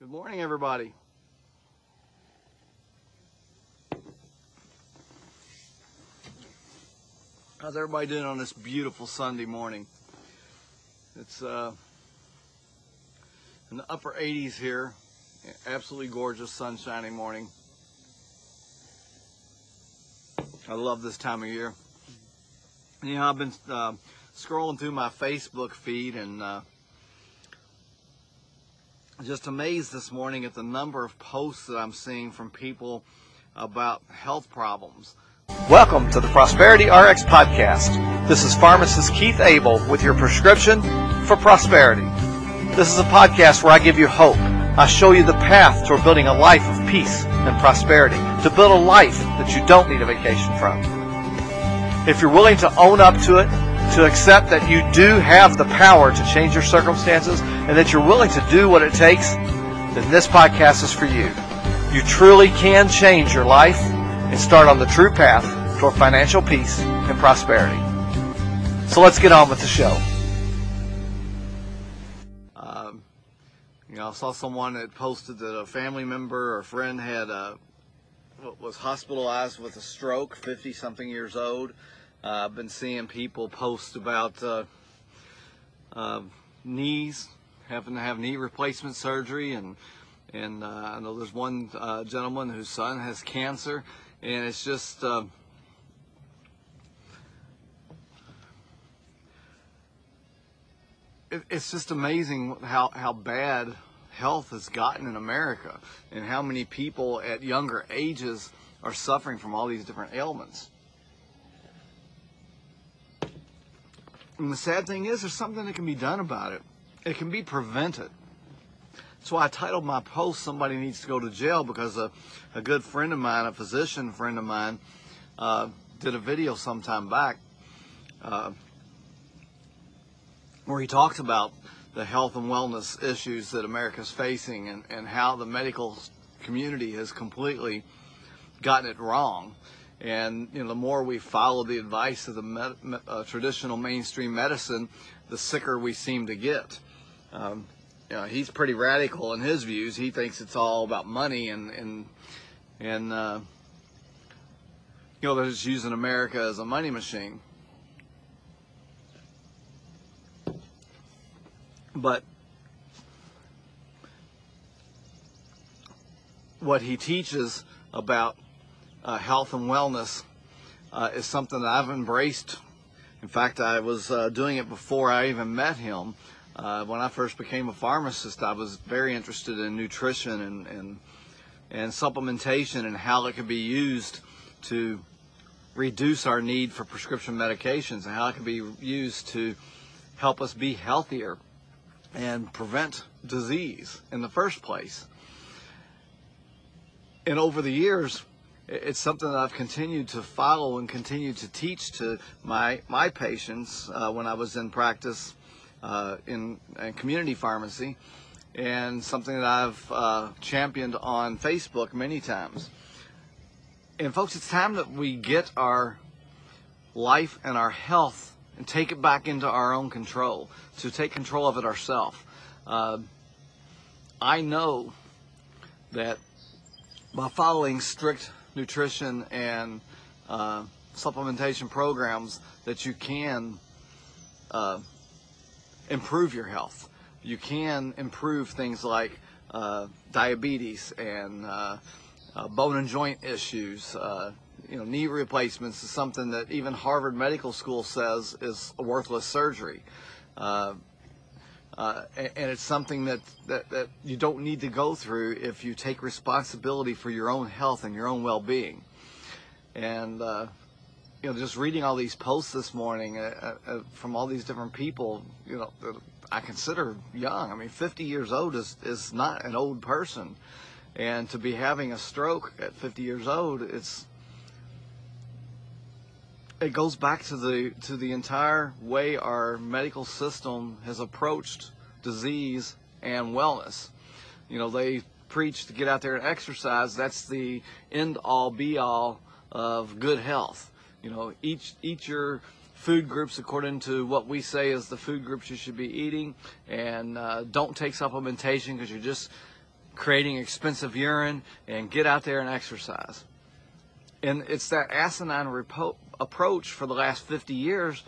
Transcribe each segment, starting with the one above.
Good morning, everybody. How's everybody doing on this beautiful Sunday morning? It's uh, in the upper 80s here. Absolutely gorgeous, sunshiny morning. I love this time of year. You know, I've been uh, scrolling through my Facebook feed and uh, just amazed this morning at the number of posts that I'm seeing from people about health problems. Welcome to the Prosperity RX podcast. This is pharmacist Keith Abel with your prescription for prosperity. This is a podcast where I give you hope. I show you the path toward building a life of peace and prosperity, to build a life that you don't need a vacation from. If you're willing to own up to it, to accept that you do have the power to change your circumstances and that you're willing to do what it takes, then this podcast is for you. You truly can change your life and start on the true path toward financial peace and prosperity. So let's get on with the show. Um, you know, I saw someone that posted that a family member or friend had uh, was hospitalized with a stroke, 50 something years old. Uh, I've been seeing people post about uh, uh, knees, having to have knee replacement surgery, and and uh, I know there's one uh, gentleman whose son has cancer, and it's just. Uh, it, it's just amazing how, how bad health has gotten in America and how many people at younger ages are suffering from all these different ailments. And the sad thing is, there's something that can be done about it. It can be prevented. That's why I titled my post, Somebody Needs to Go to Jail, because a, a good friend of mine, a physician friend of mine, uh, did a video sometime back uh, where he talked about the health and wellness issues that America's facing and, and how the medical community has completely gotten it wrong. And you know, the more we follow the advice of the med- uh, traditional mainstream medicine, the sicker we seem to get. Um, you know, he's pretty radical in his views. He thinks it's all about money and and and uh, you know they're just using America as a money machine. But what he teaches about uh, health and wellness uh, is something that I've embraced. In fact, I was uh, doing it before I even met him. Uh, when I first became a pharmacist, I was very interested in nutrition and, and, and supplementation and how it could be used to reduce our need for prescription medications and how it could be used to help us be healthier and prevent disease in the first place. And over the years, it's something that I've continued to follow and continue to teach to my my patients uh, when I was in practice uh, in, in, community pharmacy, and something that I've uh, championed on Facebook many times. And folks, it's time that we get our life and our health and take it back into our own control, to take control of it ourselves. Uh, I know that by following strict nutrition and uh, supplementation programs that you can uh, improve your health. You can improve things like uh, diabetes and uh, uh, bone and joint issues. Uh, you know, knee replacements is something that even Harvard Medical School says is a worthless surgery. Uh, and, it's something that, that, that you don't need to go through if you take responsibility for your own health and your own well-being. And you know, just reading all these posts this morning uh, uh, from all these different people, you know, I consider young. I mean, 50 years old is, is not an old person. And to be having a stroke at 50 years old, it's, it goes back to the, to the entire way our medical system has approached disease and wellness. You know, they preach to get out there and exercise. That's the end all be all of good health you know, each eat your food groups according to what we say is the food groups you should be eating, and uh, don't take supplementation because you're just creating expensive urine, and get out there and exercise. And it's that asinine approach for the last 50 years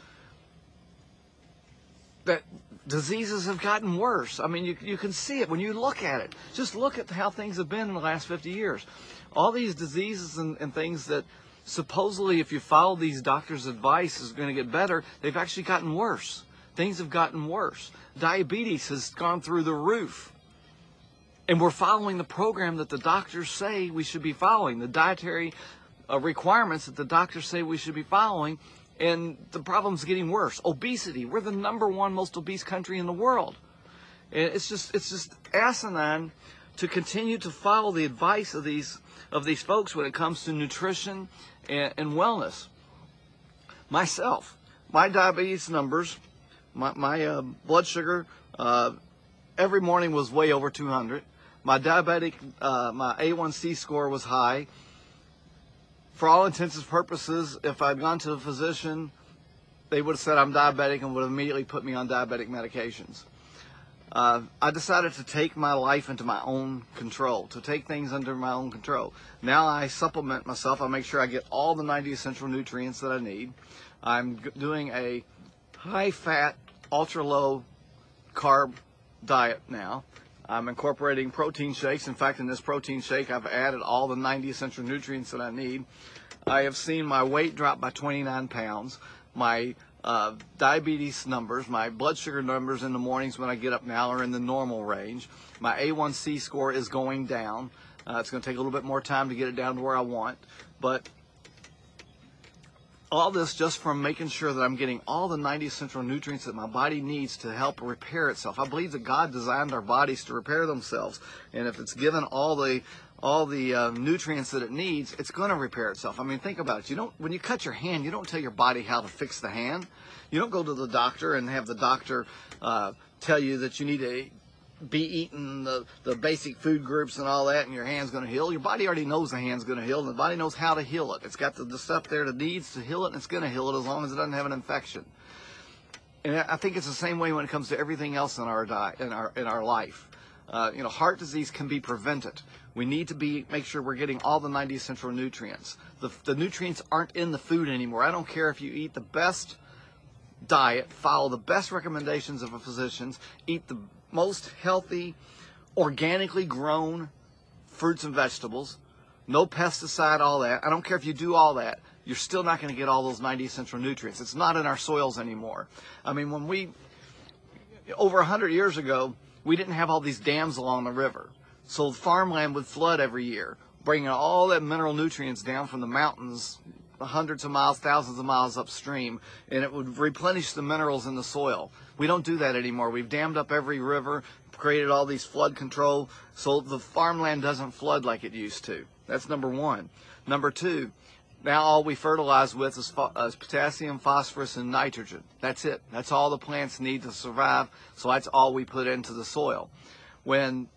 that diseases have gotten worse. I mean, you, you can see it when you look at it. Just look at how things have been in the last 50 years. All these diseases and, and things that supposedly, if you follow these doctors' advice, is going to get better, they've actually gotten worse. Things have gotten worse. Diabetes has gone through the roof. And we're following the program that the doctors say we should be following, the dietary uh, requirements that the doctors say we should be following, and the problem's getting worse. Obesity. We're the number one most obese country in the world. And it's just it's just asinine to continue to follow the advice of these of these folks when it comes to nutrition and, and wellness. Myself, my diabetes numbers, my, my uh, blood sugar uh, every morning was way over 200. My diabetic, uh, my A1C score was high for all intents and purposes, if I'd gone to a physician, they would have said I'm diabetic and would have immediately put me on diabetic medications. Uh, I decided to take my life into my own control, to take things under my own control. Now I supplement myself. I make sure I get all the 90 essential nutrients that I need. I'm doing a high fat, ultra low carb diet now. I'm incorporating protein shakes. In fact, in this protein shake, I've added all the 90 essential nutrients that I need. I have seen my weight drop by 29 pounds. My uh, diabetes numbers, my blood sugar numbers in the mornings when I get up now are in the normal range. My A1C score is going down. Uh, it's going to take a little bit more time to get it down to where I want, but all this just from making sure that I'm getting all the 90 essential nutrients that my body needs to help repair itself. I believe that God designed our bodies to repair themselves, and if it's given all the all the uh, nutrients that it needs, it's going to repair itself. I mean, think about it. You don't when you cut your hand, you don't tell your body how to fix the hand. You don't go to the doctor and have the doctor uh, tell you that you need to be eating the, the basic food groups and all that, and your hand's going to heal. Your body already knows the hand's going to heal, and the body knows how to heal it. It's got the, the stuff there that needs to heal it, and it's going to heal it as long as it doesn't have an infection. And I think it's the same way when it comes to everything else in our diet, in our in our life. Uh, you know, heart disease can be prevented. We need to be make sure we're getting all the 90 essential nutrients. The, the nutrients aren't in the food anymore. I don't care if you eat the best diet, follow the best recommendations of a physicians, eat the most healthy, organically grown fruits and vegetables, no pesticide, all that. I don't care if you do all that. You're still not going to get all those 90 essential nutrients. It's not in our soils anymore. I mean, when we, over 100 years ago, we didn't have all these dams along the river. So farmland would flood every year, bringing all that mineral nutrients down from the mountains hundreds of miles, thousands of miles upstream, and it would replenish the minerals in the soil. We don't do that anymore. We've dammed up every river, created all these flood control, so the farmland doesn't flood like it used to. That's number one. Number two, now all we fertilize with is, is, potassium, phosphorus, and nitrogen. That's it. That's all the plants need to survive. So that's all we put into the soil. When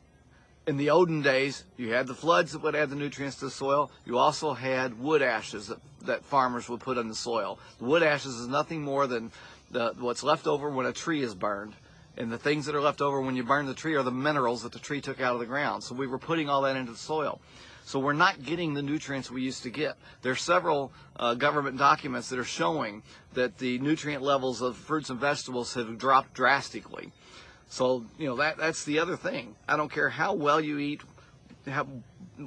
in the olden days, you had the floods that would add the nutrients to the soil. You also had wood ashes that, that farmers would put in the soil. The wood ashes is nothing more than the, what's left over when a tree is burned. And the things that are left over when you burn the tree are the minerals that the tree took out of the ground. So we were putting all that into the soil. So we're not getting the nutrients we used to get. There are several uh, government documents that are showing that the nutrient levels of fruits and vegetables have dropped drastically. So, you know, that that's the other thing. I don't care how well you eat,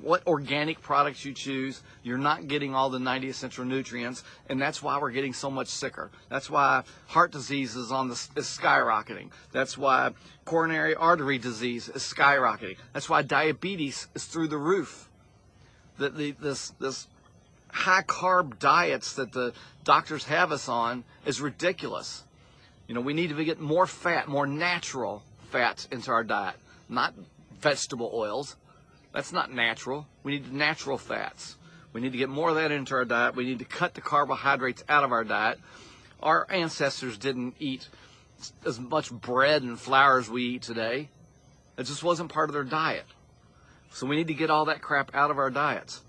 what organic products you choose, you're not getting all the 90 essential nutrients, and that's why we're getting so much sicker. That's why heart disease is on the is skyrocketing. That's why coronary artery disease is skyrocketing. That's why diabetes is through the roof. That the this this high carb diets that the doctors have us on is ridiculous. You know, we need to get more fat, more natural fats into our diet, not vegetable oils. That's not natural. We need natural fats. We need to get more of that into our diet. We need to cut the carbohydrates out of our diet. Our ancestors didn't eat as much bread and flour as we eat today. It just wasn't part of their diet. So we need to get all that crap out of our diets.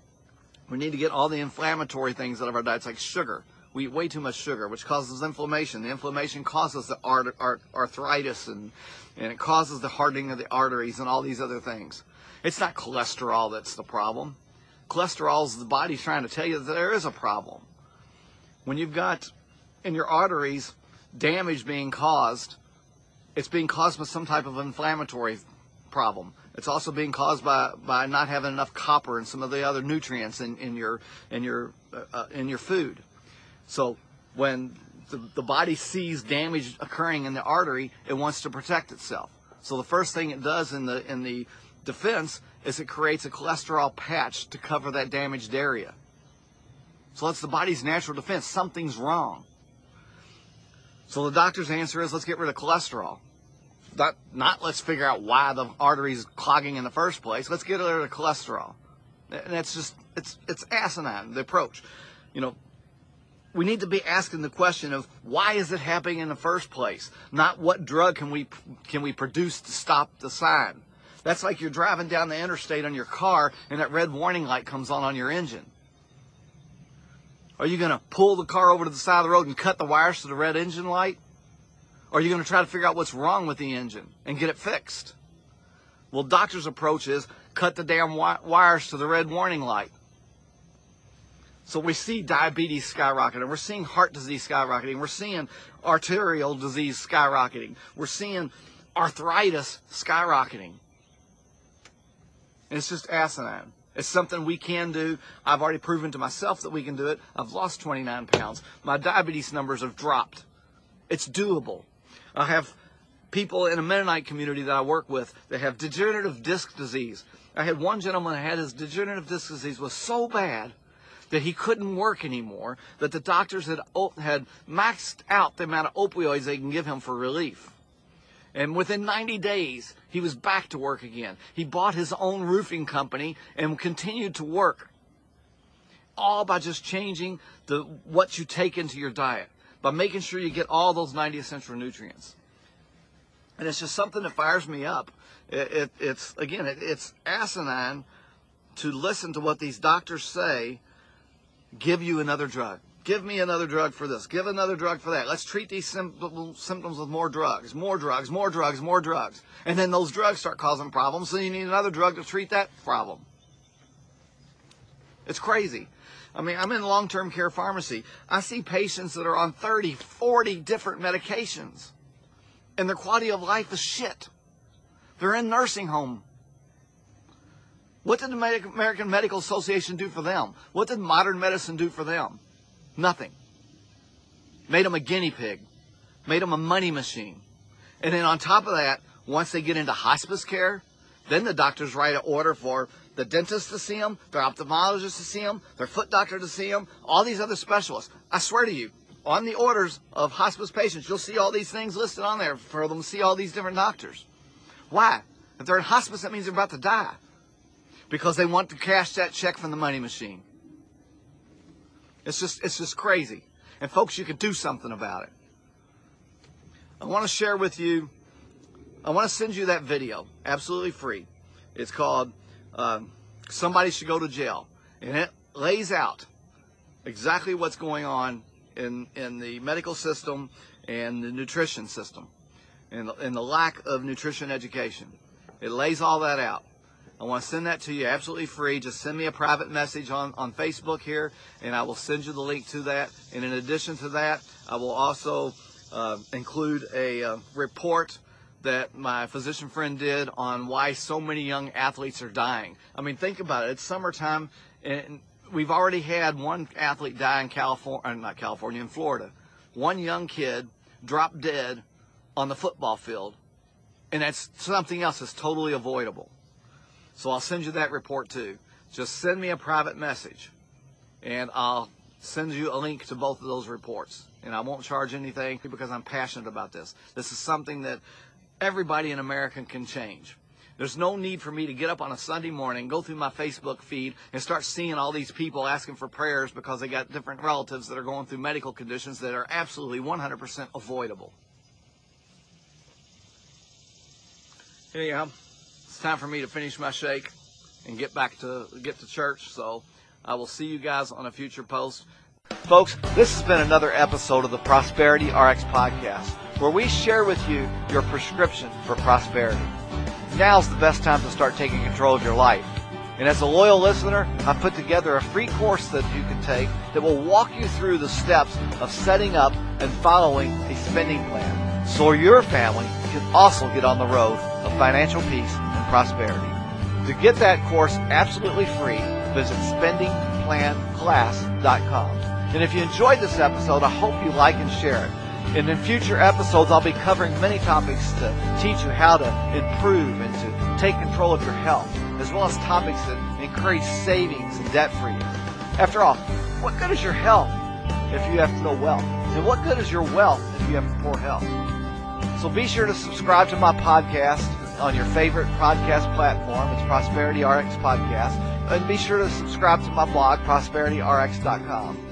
We need to get all the inflammatory things out of our diets, like sugar. We eat way too much sugar, which causes inflammation. The inflammation causes the art, art, arthritis and, and it causes the hardening of the arteries and all these other things. It's not cholesterol that's the problem. Cholesterol is the body trying to tell you that there is a problem. When you've got in your arteries damage being caused, it's being caused by some type of inflammatory problem. It's also being caused by, by not having enough copper and some of the other nutrients in, in your in your uh, uh, in your food. So when the, the body sees damage occurring in the artery, it wants to protect itself. So the first thing it does in the in the defense is it creates a cholesterol patch to cover that damaged area. So that's the body's natural defense. Something's wrong. So the doctor's answer is let's get rid of cholesterol. Not, not let's figure out why the artery's clogging in the first place. Let's get rid of cholesterol. And that's just, it's, it's asinine, the approach. You know, we need to be asking the question of why is it happening in the first place? Not what drug can we, can we produce to stop the sign? That's like you're driving down the interstate on your car and that red warning light comes on on your engine. Are you going to pull the car over to the side of the road and cut the wires to the red engine light? Or are you going to try to figure out what's wrong with the engine and get it fixed? Well, doctor's approach is cut the damn wires to the red warning light. So we see diabetes skyrocketing. We're seeing heart disease skyrocketing. We're seeing arterial disease skyrocketing. We're seeing arthritis skyrocketing. And it's just asinine. It's something we can do. I've already proven to myself that we can do it. I've lost 29 pounds. My diabetes numbers have dropped. It's doable. I have people in a Mennonite community that I work with that have degenerative disc disease. I had one gentleman that had his degenerative disc disease was so bad that he couldn't work anymore, that the doctors had, oh, had maxed out the amount of opioids they can give him for relief. And within 90 days, he was back to work again. He bought his own roofing company and continued to work. All by just changing the what you take into your diet, by making sure you get all those 90 essential nutrients. And it's just something that fires me up. It, it, it's again, it, it's asinine to listen to what these doctors say. Give you another drug. Give me another drug for this. Give another drug for that. Let's treat these symptoms with more drugs, more drugs, more drugs, more drugs. And then those drugs start causing problems, so you need another drug to treat that problem. It's crazy. I mean, I'm in long term care pharmacy. I see patients that are on 30, 40 different medications, and their quality of life is shit. They're in nursing home. What did the American Medical Association do for them? What did modern medicine do for them? Nothing. Made them a guinea pig. Made them a money machine. And then on top of that, once they get into hospice care, then the doctors write an order for the dentist to see them, their ophthalmologist to see them, their foot doctor to see them, all these other specialists. I swear to you, on the orders of hospice patients, you'll see all these things listed on there for them to see all these different doctors. Why? If they're in hospice, that means they're about to die. Because they want to cash that check from the money machine. It's just, it's just crazy. And folks, you can do something about it. I want to share with you, I want to send you that video, absolutely free. It's called um, Somebody Should Go to Jail. And it lays out exactly what's going on in, in the medical system and the nutrition system and the, and the lack of nutrition education. It lays all that out. I want to send that to you absolutely free. Just send me a private message on, on Facebook here, and I will send you the link to that. And in addition to that, I will also uh, include a uh, report that my physician friend did on why so many young athletes are dying. I mean, think about it. It's summertime, and we've already had one athlete die in California, uh, not California, in Florida. One young kid dropped dead on the football field, and that's something else that's totally avoidable. So I'll send you that report too. Just send me a private message and I'll send you a link to both of those reports. And I won't charge anything because I'm passionate about this. This is something that everybody in America can change. There's no need for me to get up on a Sunday morning, go through my Facebook feed, and start seeing all these people asking for prayers because they got different relatives that are going through medical conditions that are absolutely 100% avoidable. Anyhow, it's time for me to finish my shake and get back to get to church. So I will see you guys on a future post. Folks, this has been another episode of the Prosperity RX podcast, where we share with you your prescription for prosperity. Now's the best time to start taking control of your life. And as a loyal listener, I've put together a free course that you can take that will walk you through the steps of setting up and following a spending plan so your family can also get on the road of financial peace prosperity. To get that course absolutely free, visit spendingplanclass.com. And if you enjoyed this episode, I hope you like and share it. And in future episodes, I'll be covering many topics to teach you how to improve and to take control of your health, as well as topics that encourage savings and debt freedom. After all, what good is your health if you have no wealth? And what good is your wealth if you have poor health? So be sure to subscribe to my podcast on your favorite podcast platform. It's Prosperity RX Podcast. And be sure to subscribe to my blog, prosperityrx.com.